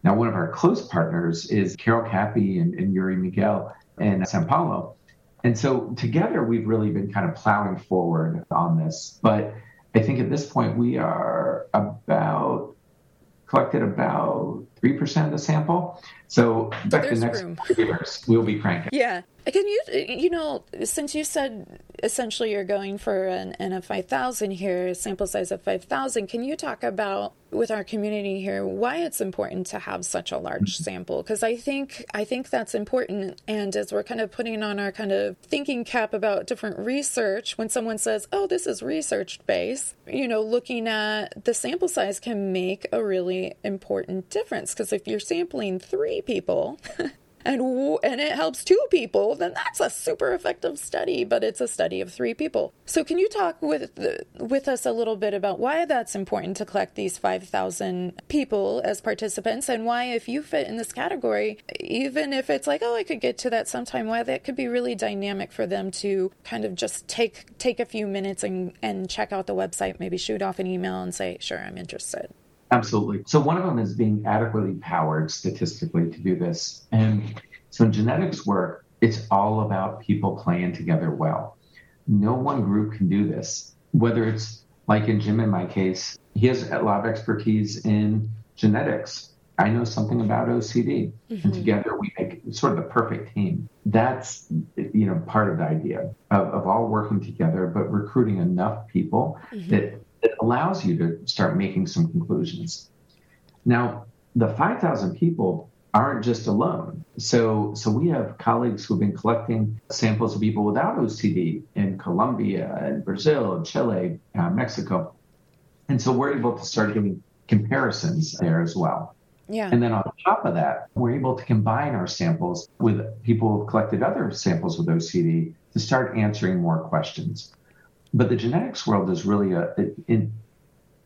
Now, one of our close partners is Carol Cappi and, and Yuri Miguel in Sao Paulo. And so together, we've really been kind of plowing forward on this. But I think at this point, we are about collected about 3% of the sample. So, back the next room. years, we'll be cranking. Yeah. Can you, you know, since you said essentially you're going for an N of 5,000 here, a sample size of 5,000, can you talk about with our community here why it's important to have such a large mm-hmm. sample? Because I think I think that's important. And as we're kind of putting on our kind of thinking cap about different research, when someone says, "Oh, this is research based," you know, looking at the sample size can make a really important difference. Because if you're sampling three people. and and it helps two people, then that's a super effective study. But it's a study of three people. So can you talk with with us a little bit about why that's important to collect these five thousand people as participants, and why if you fit in this category, even if it's like oh I could get to that sometime, why that could be really dynamic for them to kind of just take take a few minutes and and check out the website, maybe shoot off an email and say sure I'm interested. Absolutely. So one of them is being adequately powered statistically to do this. And so in genetics work, it's all about people playing together well. No one group can do this. Whether it's like in Jim in my case, he has a lot of expertise in genetics. I know something about OCD, mm-hmm. and together we make sort of the perfect team. That's you know part of the idea of, of all working together, but recruiting enough people mm-hmm. that it allows you to start making some conclusions. Now, the 5,000 people aren't just alone. So, so we have colleagues who've been collecting samples of people without OCD in Colombia and Brazil, Chile, uh, Mexico. And so we're able to start doing comparisons there as well. Yeah. And then on top of that, we're able to combine our samples with people who've collected other samples with OCD to start answering more questions. But the genetics world is really a, an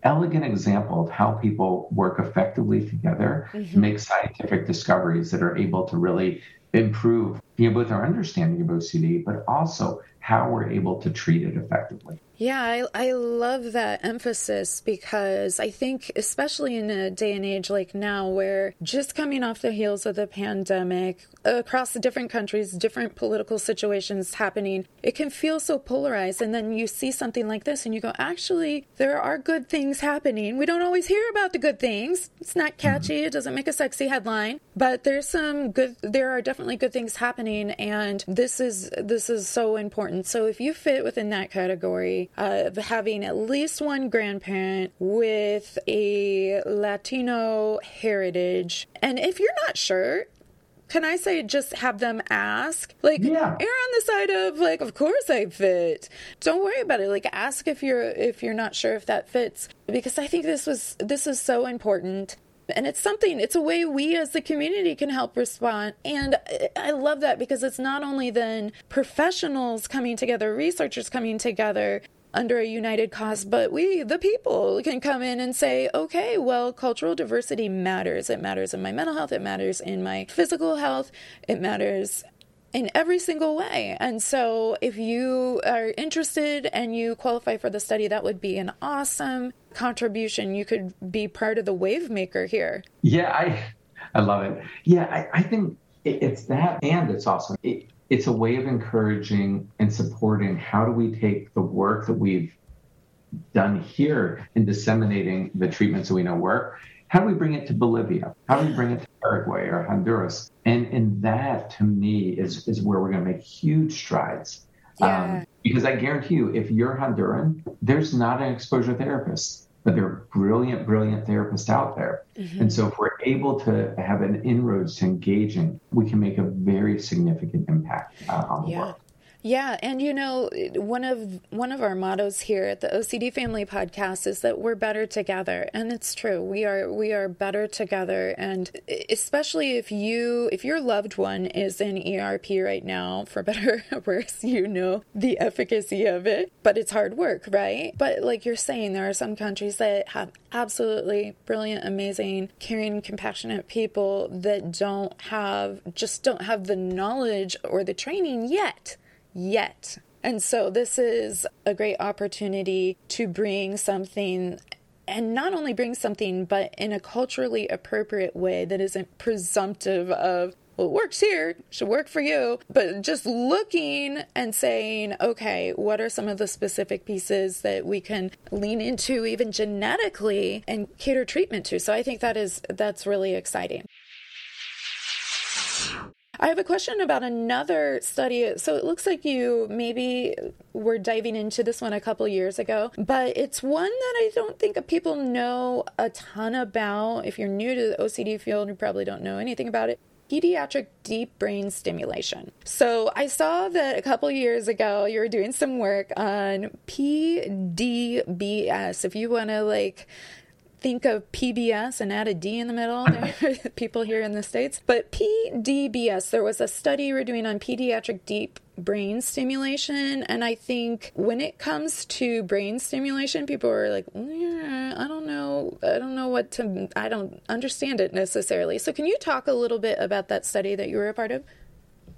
elegant example of how people work effectively together mm-hmm. to make scientific discoveries that are able to really improve you know, both our understanding of OCD, but also how we're able to treat it effectively. Yeah, I, I love that emphasis because I think, especially in a day and age like now, where just coming off the heels of the pandemic, across the different countries, different political situations happening, it can feel so polarized. And then you see something like this and you go, actually, there are good things happening. We don't always hear about the good things. It's not catchy, mm-hmm. it doesn't make a sexy headline, but there's some good, there are definitely good things happening. And this is, this is so important. So if you fit within that category, of having at least one grandparent with a Latino heritage. And if you're not sure, can I say just have them ask? Like, yeah. err on the side of like, of course I fit. Don't worry about it. Like, ask if you're if you're not sure if that fits, because I think this was this is so important. And it's something, it's a way we as the community can help respond. And I love that because it's not only then professionals coming together, researchers coming together, under a united cause, but we, the people, can come in and say, okay, well, cultural diversity matters. It matters in my mental health, it matters in my physical health, it matters in every single way. And so, if you are interested and you qualify for the study, that would be an awesome contribution. You could be part of the wave maker here. Yeah, I, I love it. Yeah, I, I think it's that, and it's awesome. It, it's a way of encouraging and supporting how do we take the work that we've done here in disseminating the treatments that we know work how do we bring it to bolivia how do we bring it to paraguay or honduras and and that to me is is where we're going to make huge strides yeah. um, because i guarantee you if you're honduran there's not an exposure therapist but there are brilliant, brilliant therapists out there. Mm-hmm. And so if we're able to have an inroads to engaging, we can make a very significant impact uh, on the yeah. world. Yeah, and you know, one of one of our mottos here at the OCD Family Podcast is that we're better together, and it's true. We are we are better together, and especially if you if your loved one is in ERP right now, for better or worse, you know the efficacy of it. But it's hard work, right? But like you're saying, there are some countries that have absolutely brilliant, amazing, caring, compassionate people that don't have just don't have the knowledge or the training yet yet. And so this is a great opportunity to bring something and not only bring something, but in a culturally appropriate way that isn't presumptive of, well, it works here, should work for you, but just looking and saying, okay, what are some of the specific pieces that we can lean into even genetically and cater treatment to? So I think that is, that's really exciting. I have a question about another study. So it looks like you maybe were diving into this one a couple years ago, but it's one that I don't think people know a ton about. If you're new to the OCD field, you probably don't know anything about it pediatric deep brain stimulation. So I saw that a couple years ago you were doing some work on PDBS. If you want to like think of PBS and add a D in the middle. people here in the States. But PDBS, there was a study we are doing on pediatric deep brain stimulation. And I think when it comes to brain stimulation, people are like, yeah, I don't know. I don't know what to, I don't understand it necessarily. So can you talk a little bit about that study that you were a part of?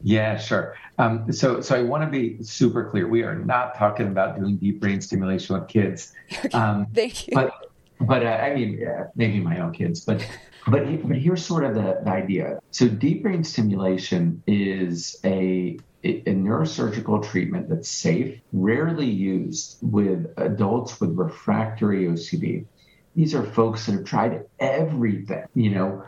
Yeah, sure. Um, so, so I want to be super clear. We are not talking about doing deep brain stimulation with kids. Um, Thank you. But but uh, I mean, yeah, maybe my own kids, but but but here's sort of the, the idea. So deep brain stimulation is a a neurosurgical treatment that's safe, rarely used with adults with refractory OCD. These are folks that have tried everything, you know,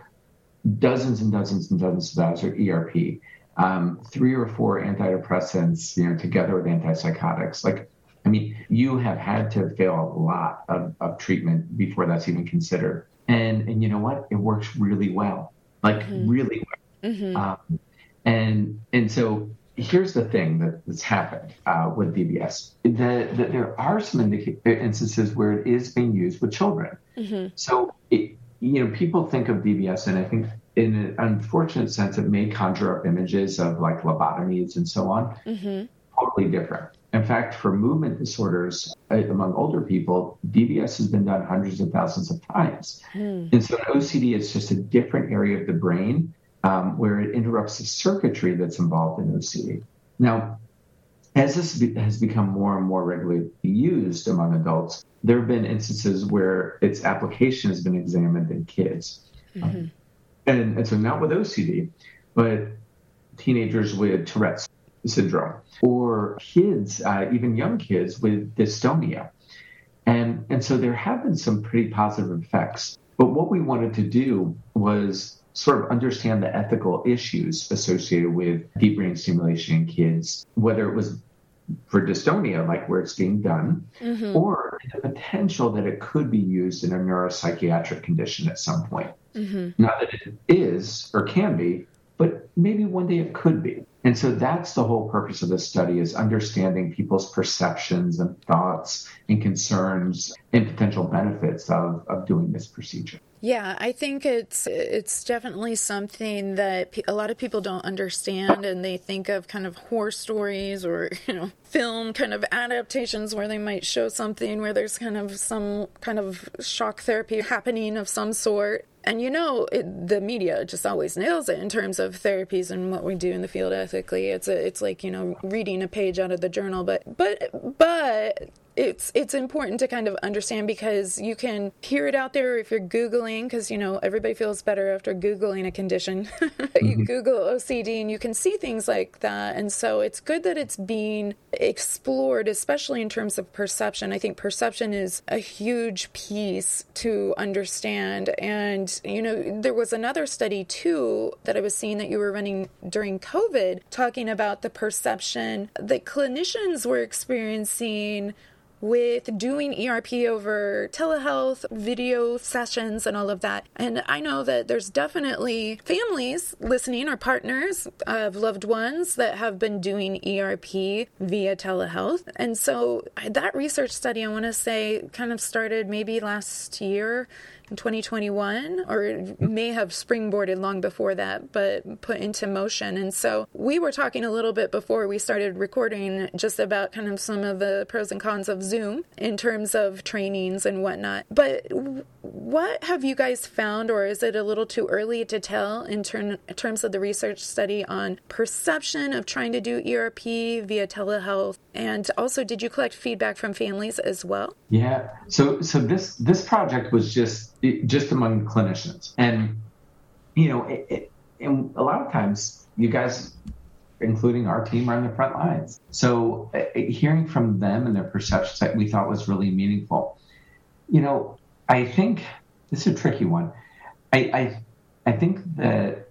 dozens and dozens and dozens of hours of ERP, um, three or four antidepressants, you know, together with antipsychotics. Like, I mean, you have had to fail a lot of, of treatment before that's even considered. And and you know what? It works really well, like mm-hmm. really well. Mm-hmm. Um, and and so here's the thing that, that's happened uh, with DBS that, that there are some indica- instances where it is being used with children. Mm-hmm. So it, you know, people think of DBS, and I think in an unfortunate sense, it may conjure up images of like lobotomies and so on. Mm-hmm. Totally different. In fact, for movement disorders uh, among older people, DBS has been done hundreds of thousands of times. Mm. And so OCD is just a different area of the brain um, where it interrupts the circuitry that's involved in OCD. Now, as this be- has become more and more regularly used among adults, there have been instances where its application has been examined in kids. Mm-hmm. Um, and, and so not with OCD, but teenagers with Tourette's syndrome or kids, uh, even young kids with dystonia. And, and so there have been some pretty positive effects. But what we wanted to do was sort of understand the ethical issues associated with deep brain stimulation in kids, whether it was for dystonia, like where it's being done, mm-hmm. or the potential that it could be used in a neuropsychiatric condition at some point. Mm-hmm. Not that it is or can be, but maybe one day it could be. And so that's the whole purpose of this study is understanding people's perceptions and thoughts and concerns and potential benefits of, of doing this procedure. Yeah, I think it's it's definitely something that a lot of people don't understand, and they think of kind of horror stories or you know film kind of adaptations where they might show something where there's kind of some kind of shock therapy happening of some sort and you know it, the media just always nails it in terms of therapies and what we do in the field ethically. It's a, it's like you know reading a page out of the journal but but but it's it's important to kind of understand because you can hear it out there if you're googling because you know everybody feels better after googling a condition. Mm-hmm. you google ocd and you can see things like that. And so it's good that it's being explored especially in terms of perception. I think perception is a huge piece to understand. And you know there was another study too that i was seeing that you were running during covid talking about the perception that clinicians were experiencing with doing ERP over telehealth, video sessions, and all of that. And I know that there's definitely families listening or partners of loved ones that have been doing ERP via telehealth. And so that research study, I want to say, kind of started maybe last year in 2021, or may have springboarded long before that, but put into motion. And so we were talking a little bit before we started recording just about kind of some of the pros and cons of Zoom in terms of trainings and whatnot. But what have you guys found, or is it a little too early to tell in, ter- in terms of the research study on perception of trying to do ERP via telehealth? And also, did you collect feedback from families as well? Yeah. So, so this this project was just just among clinicians. And, you know, it, it, and a lot of times you guys, including our team, are on the front lines. So uh, hearing from them and their perceptions that we thought was really meaningful. You know, I think this is a tricky one. I, I, I think that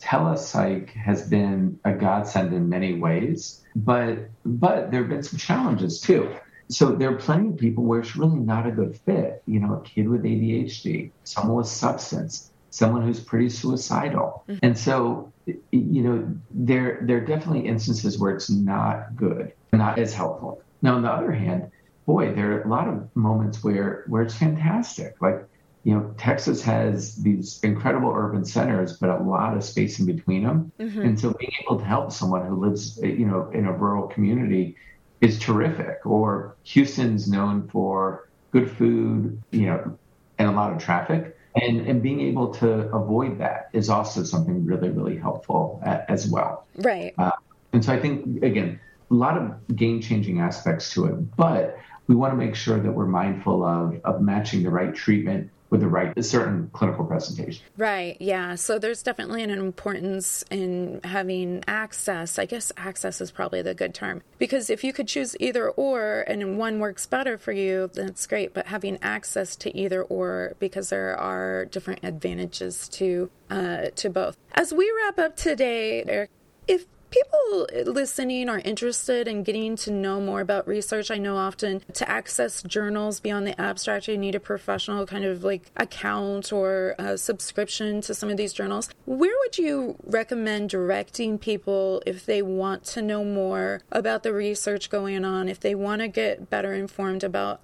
telepsych has been a godsend in many ways, but but there have been some challenges too so there are plenty of people where it's really not a good fit. You know, a kid with ADHD, someone with substance, someone who's pretty suicidal. Mm-hmm. And so, you know, there there are definitely instances where it's not good, not as helpful. Now, on the other hand, boy, there are a lot of moments where where it's fantastic. Like, you know, Texas has these incredible urban centers, but a lot of space in between them. Mm-hmm. And so, being able to help someone who lives, you know, in a rural community is terrific. Or Houston's known for good food, you know, and a lot of traffic. And, and being able to avoid that is also something really, really helpful as well. Right. Uh, and so I think, again, a lot of game changing aspects to it, but we want to make sure that we're mindful of, of matching the right treatment with the right certain clinical presentation. Right. Yeah. So there's definitely an importance in having access. I guess access is probably the good term because if you could choose either or and one works better for you, that's great. But having access to either or because there are different advantages to uh, to both. As we wrap up today, Eric, if people listening are interested in getting to know more about research, I know often to access journals beyond the abstract, you need a professional kind of like account or a subscription to some of these journals. Where would you recommend directing people if they want to know more about the research going on, if they want to get better informed about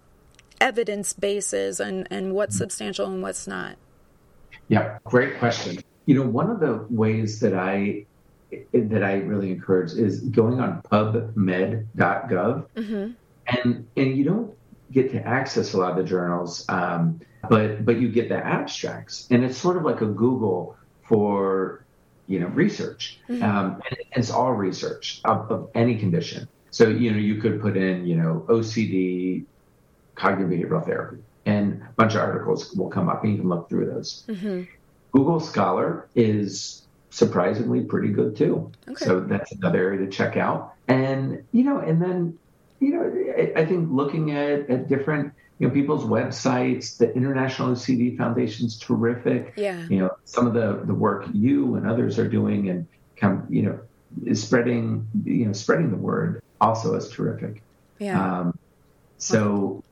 evidence bases and, and what's substantial and what's not? Yeah, great question. You know, one of the ways that I that I really encourage is going on pubmed.gov, mm-hmm. and and you don't get to access a lot of the journals, um, but but you get the abstracts, and it's sort of like a Google for you know research. Mm-hmm. Um, and it's all research of, of any condition. So you know you could put in you know OCD, cognitive behavioral therapy, and a bunch of articles will come up, and you can look through those. Mm-hmm. Google Scholar is surprisingly pretty good too. Okay. So that's another area to check out. And you know, and then you know, I, I think looking at at different you know people's websites, the International OCD Foundation's terrific. Yeah. You know, some of the the work you and others are doing and come you know is spreading you know spreading the word also is terrific. Yeah. Um, so.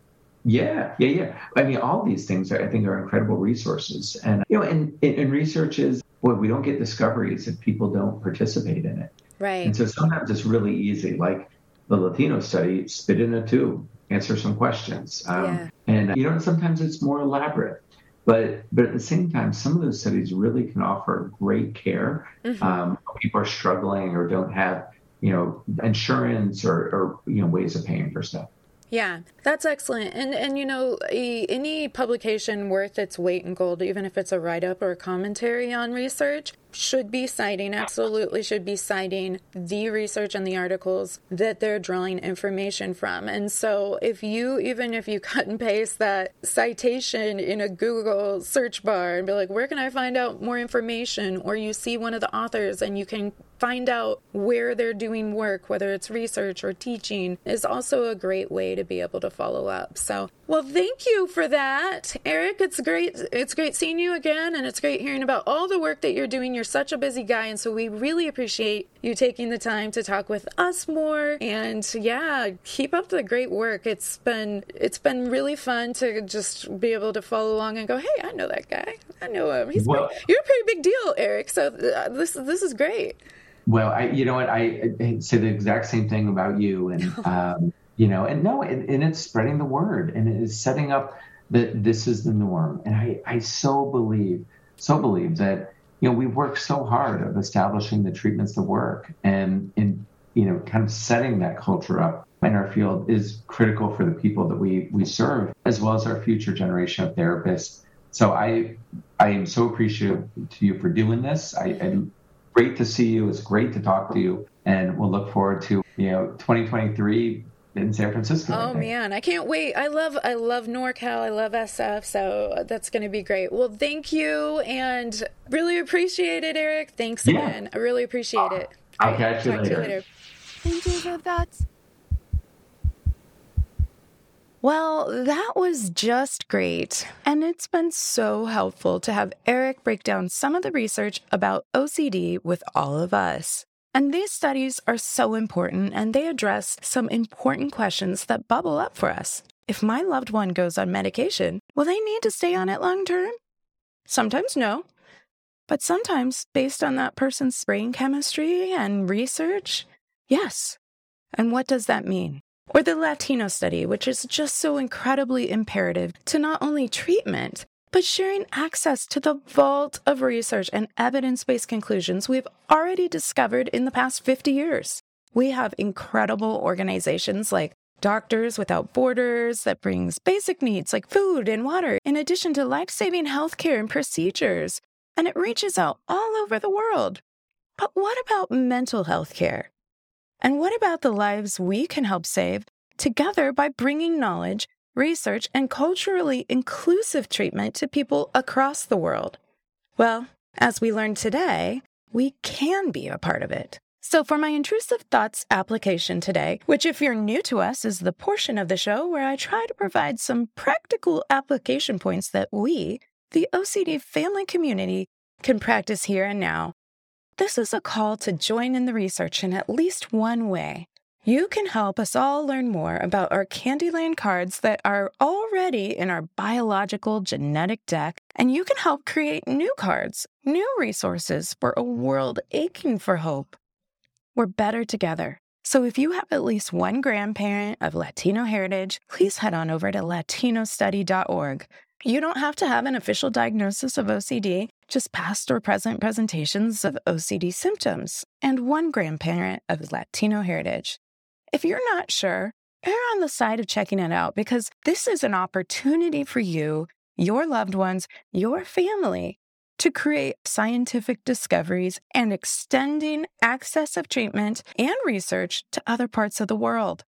Yeah, yeah, yeah. I mean, all these things are, I think are incredible resources, and you know, and, and research is boy, we don't get discoveries if people don't participate in it. Right. And so sometimes it's really easy, like the Latino study, spit in a tube, answer some questions. Um, yeah. And, you know, sometimes it's more elaborate. But, but at the same time, some of those studies really can offer great care. Mm-hmm. Um, people are struggling or don't have, you know, insurance or, or, you know, ways of paying for stuff. Yeah, that's excellent. And and you know, a, any publication worth its weight in gold, even if it's a write up or a commentary on research, should be citing, absolutely should be citing the research and the articles that they're drawing information from. And so if you, even if you cut and paste that citation in a Google search bar and be like, where can I find out more information? Or you see one of the authors and you can find out where they're doing work, whether it's research or teaching, is also a great way to be able to follow up. So, well, thank you for that, Eric. It's great. It's great seeing you again, and it's great hearing about all the work that you're doing you're such a busy guy, and so we really appreciate you taking the time to talk with us more. And yeah, keep up the great work. It's been it's been really fun to just be able to follow along and go, hey, I know that guy. I know him. He's well, pretty, you're a pretty big deal, Eric. So uh, this this is great. Well, I, you know what, I, I, say the exact same thing about you, and um, you know, and no, and, and it's spreading the word, and it is setting up that this is the norm, and I, I so believe, so believe that you know, we work so hard of establishing the treatments that work and in, you know, kind of setting that culture up in our field is critical for the people that we, we serve, as well as our future generation of therapists. So I, I am so appreciative to you for doing this. I, I great to see you. It's great to talk to you, and we'll look forward to you know 2023 in San Francisco. Oh I man, I can't wait. I love I love NorCal. I love SF. So that's going to be great. Well, thank you and really appreciate it, Eric. Thanks yeah. again. I really appreciate it. I'll catch you later. you later. Thank you for that. Well, that was just great. And it's been so helpful to have Eric break down some of the research about OCD with all of us. And these studies are so important and they address some important questions that bubble up for us. If my loved one goes on medication, will they need to stay on it long term? Sometimes no. But sometimes, based on that person's brain chemistry and research, yes. And what does that mean? Or the Latino study, which is just so incredibly imperative to not only treatment, but sharing access to the vault of research and evidence based conclusions we've already discovered in the past 50 years. We have incredible organizations like Doctors Without Borders that brings basic needs like food and water, in addition to life saving healthcare and procedures. And it reaches out all over the world. But what about mental health care? And what about the lives we can help save together by bringing knowledge research, and culturally inclusive treatment to people across the world? Well, as we learned today, we can be a part of it. So, for my intrusive thoughts application today, which, if you're new to us, is the portion of the show where I try to provide some practical application points that we, the OCD family community, can practice here and now. This is a call to join in the research in at least one way. You can help us all learn more about our Candyland cards that are already in our biological genetic deck, and you can help create new cards, new resources for a world aching for hope. We're better together. So if you have at least one grandparent of Latino heritage, please head on over to latinostudy.org. You don't have to have an official diagnosis of OCD, just past or present presentations of OCD symptoms, and one grandparent of Latino heritage. If you're not sure, err on the side of checking it out because this is an opportunity for you, your loved ones, your family to create scientific discoveries and extending access of treatment and research to other parts of the world.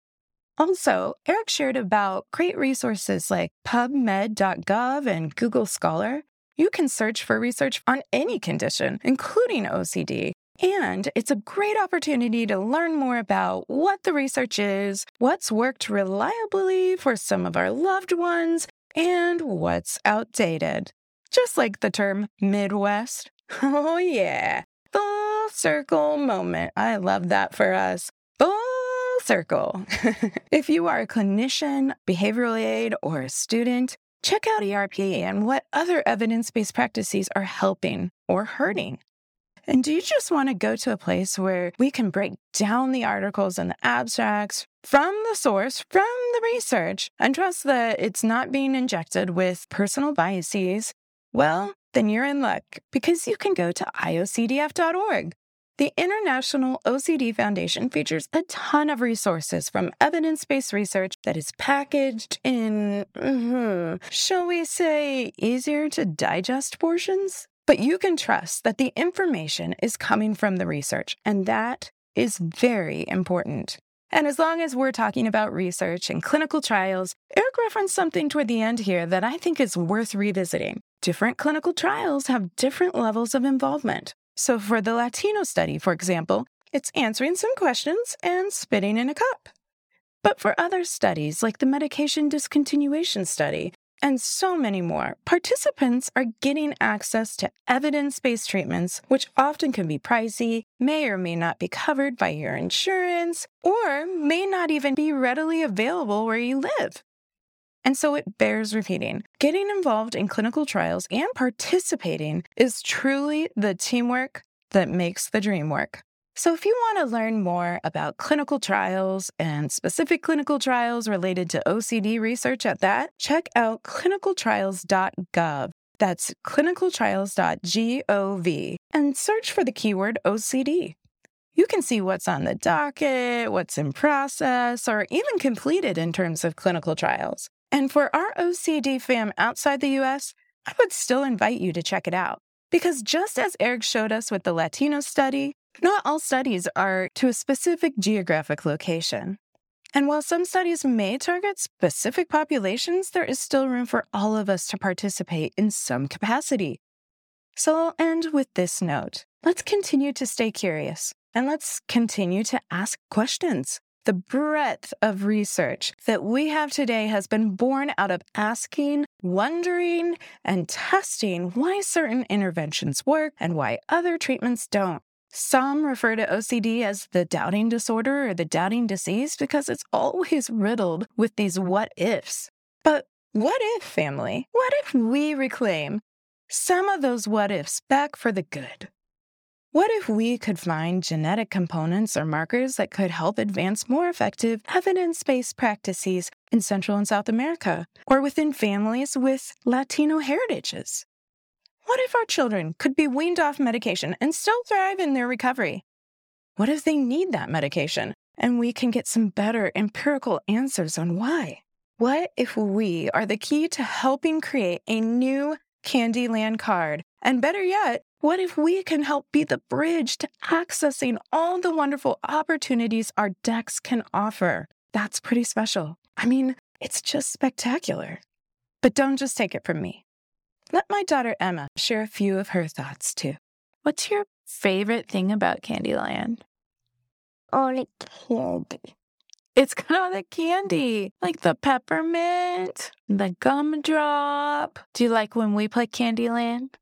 Also, Eric shared about great resources like PubMed.gov and Google Scholar. You can search for research on any condition, including OCD, and it's a great opportunity to learn more about what the research is, what's worked reliably for some of our loved ones, and what's outdated. Just like the term Midwest. Oh, yeah. Full circle moment. I love that for us. Full circle. if you are a clinician, behavioral aid, or a student, check out ERP and what other evidence based practices are helping or hurting. And do you just want to go to a place where we can break down the articles and the abstracts from the source, from the research, and trust that it's not being injected with personal biases? Well, then you're in luck because you can go to iocdf.org. The International OCD Foundation features a ton of resources from evidence based research that is packaged in, mm-hmm, shall we say, easier to digest portions. But you can trust that the information is coming from the research, and that is very important. And as long as we're talking about research and clinical trials, Eric referenced something toward the end here that I think is worth revisiting. Different clinical trials have different levels of involvement. So, for the Latino study, for example, it's answering some questions and spitting in a cup. But for other studies, like the medication discontinuation study, and so many more. Participants are getting access to evidence based treatments, which often can be pricey, may or may not be covered by your insurance, or may not even be readily available where you live. And so it bears repeating getting involved in clinical trials and participating is truly the teamwork that makes the dream work. So, if you want to learn more about clinical trials and specific clinical trials related to OCD research at that, check out clinicaltrials.gov. That's clinicaltrials.gov and search for the keyword OCD. You can see what's on the docket, what's in process, or even completed in terms of clinical trials. And for our OCD fam outside the US, I would still invite you to check it out. Because just as Eric showed us with the Latino study, not all studies are to a specific geographic location. And while some studies may target specific populations, there is still room for all of us to participate in some capacity. So I'll end with this note. Let's continue to stay curious and let's continue to ask questions. The breadth of research that we have today has been born out of asking, wondering, and testing why certain interventions work and why other treatments don't. Some refer to OCD as the doubting disorder or the doubting disease because it's always riddled with these what ifs. But what if, family? What if we reclaim some of those what ifs back for the good? What if we could find genetic components or markers that could help advance more effective evidence based practices in Central and South America or within families with Latino heritages? What if our children could be weaned off medication and still thrive in their recovery? What if they need that medication and we can get some better empirical answers on why? What if we are the key to helping create a new Candyland card? And better yet, what if we can help be the bridge to accessing all the wonderful opportunities our decks can offer? That's pretty special. I mean, It's just spectacular. But don't just take it from me. Let my daughter Emma share a few of her thoughts too. What's your favorite thing about Candyland? All the candy. It's got all the candy, like the peppermint, the gumdrop. Do you like when we play Candyland?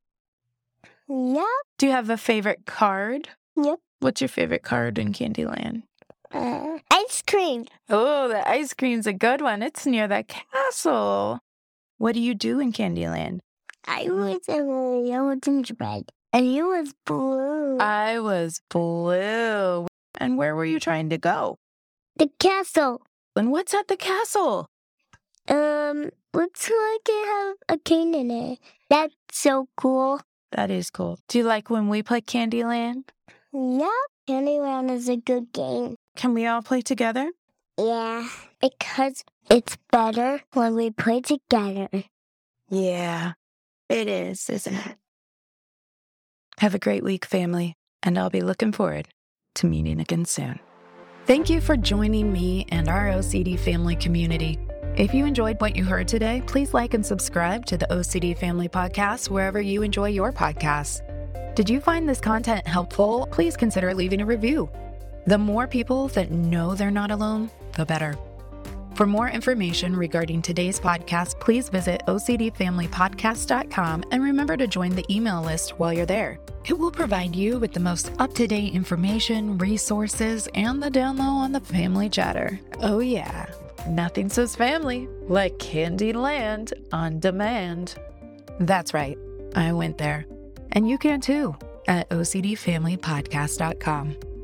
Yep. Do you have a favorite card? Yep. What's your favorite card in Candyland? Uh, ice cream. Oh, the ice cream's a good one. It's near the castle. What do you do in Candyland? I was a yellow gingerbread, and you was blue. I was blue. And where were you trying to go? the castle. And what's at the castle? Um, looks like it have a cane in it. That's so cool. That is cool. Do you like when we play Candyland? Yep. Candyland is a good game. Can we all play together? Yeah, because it's better when we play together. Yeah, it is, isn't it? Have a great week, family, and I'll be looking forward to meeting again soon. Thank you for joining me and our OCD family community. If you enjoyed what you heard today, please like and subscribe to the OCD Family Podcast wherever you enjoy your podcasts. Did you find this content helpful? Please consider leaving a review. The more people that know they're not alone, the better. For more information regarding today's podcast, please visit OCDFamilyPodcast.com and remember to join the email list while you're there. It will provide you with the most up to date information, resources, and the down low on the family chatter. Oh, yeah, nothing says family like Candyland on demand. That's right, I went there. And you can too at OCDFamilyPodcast.com.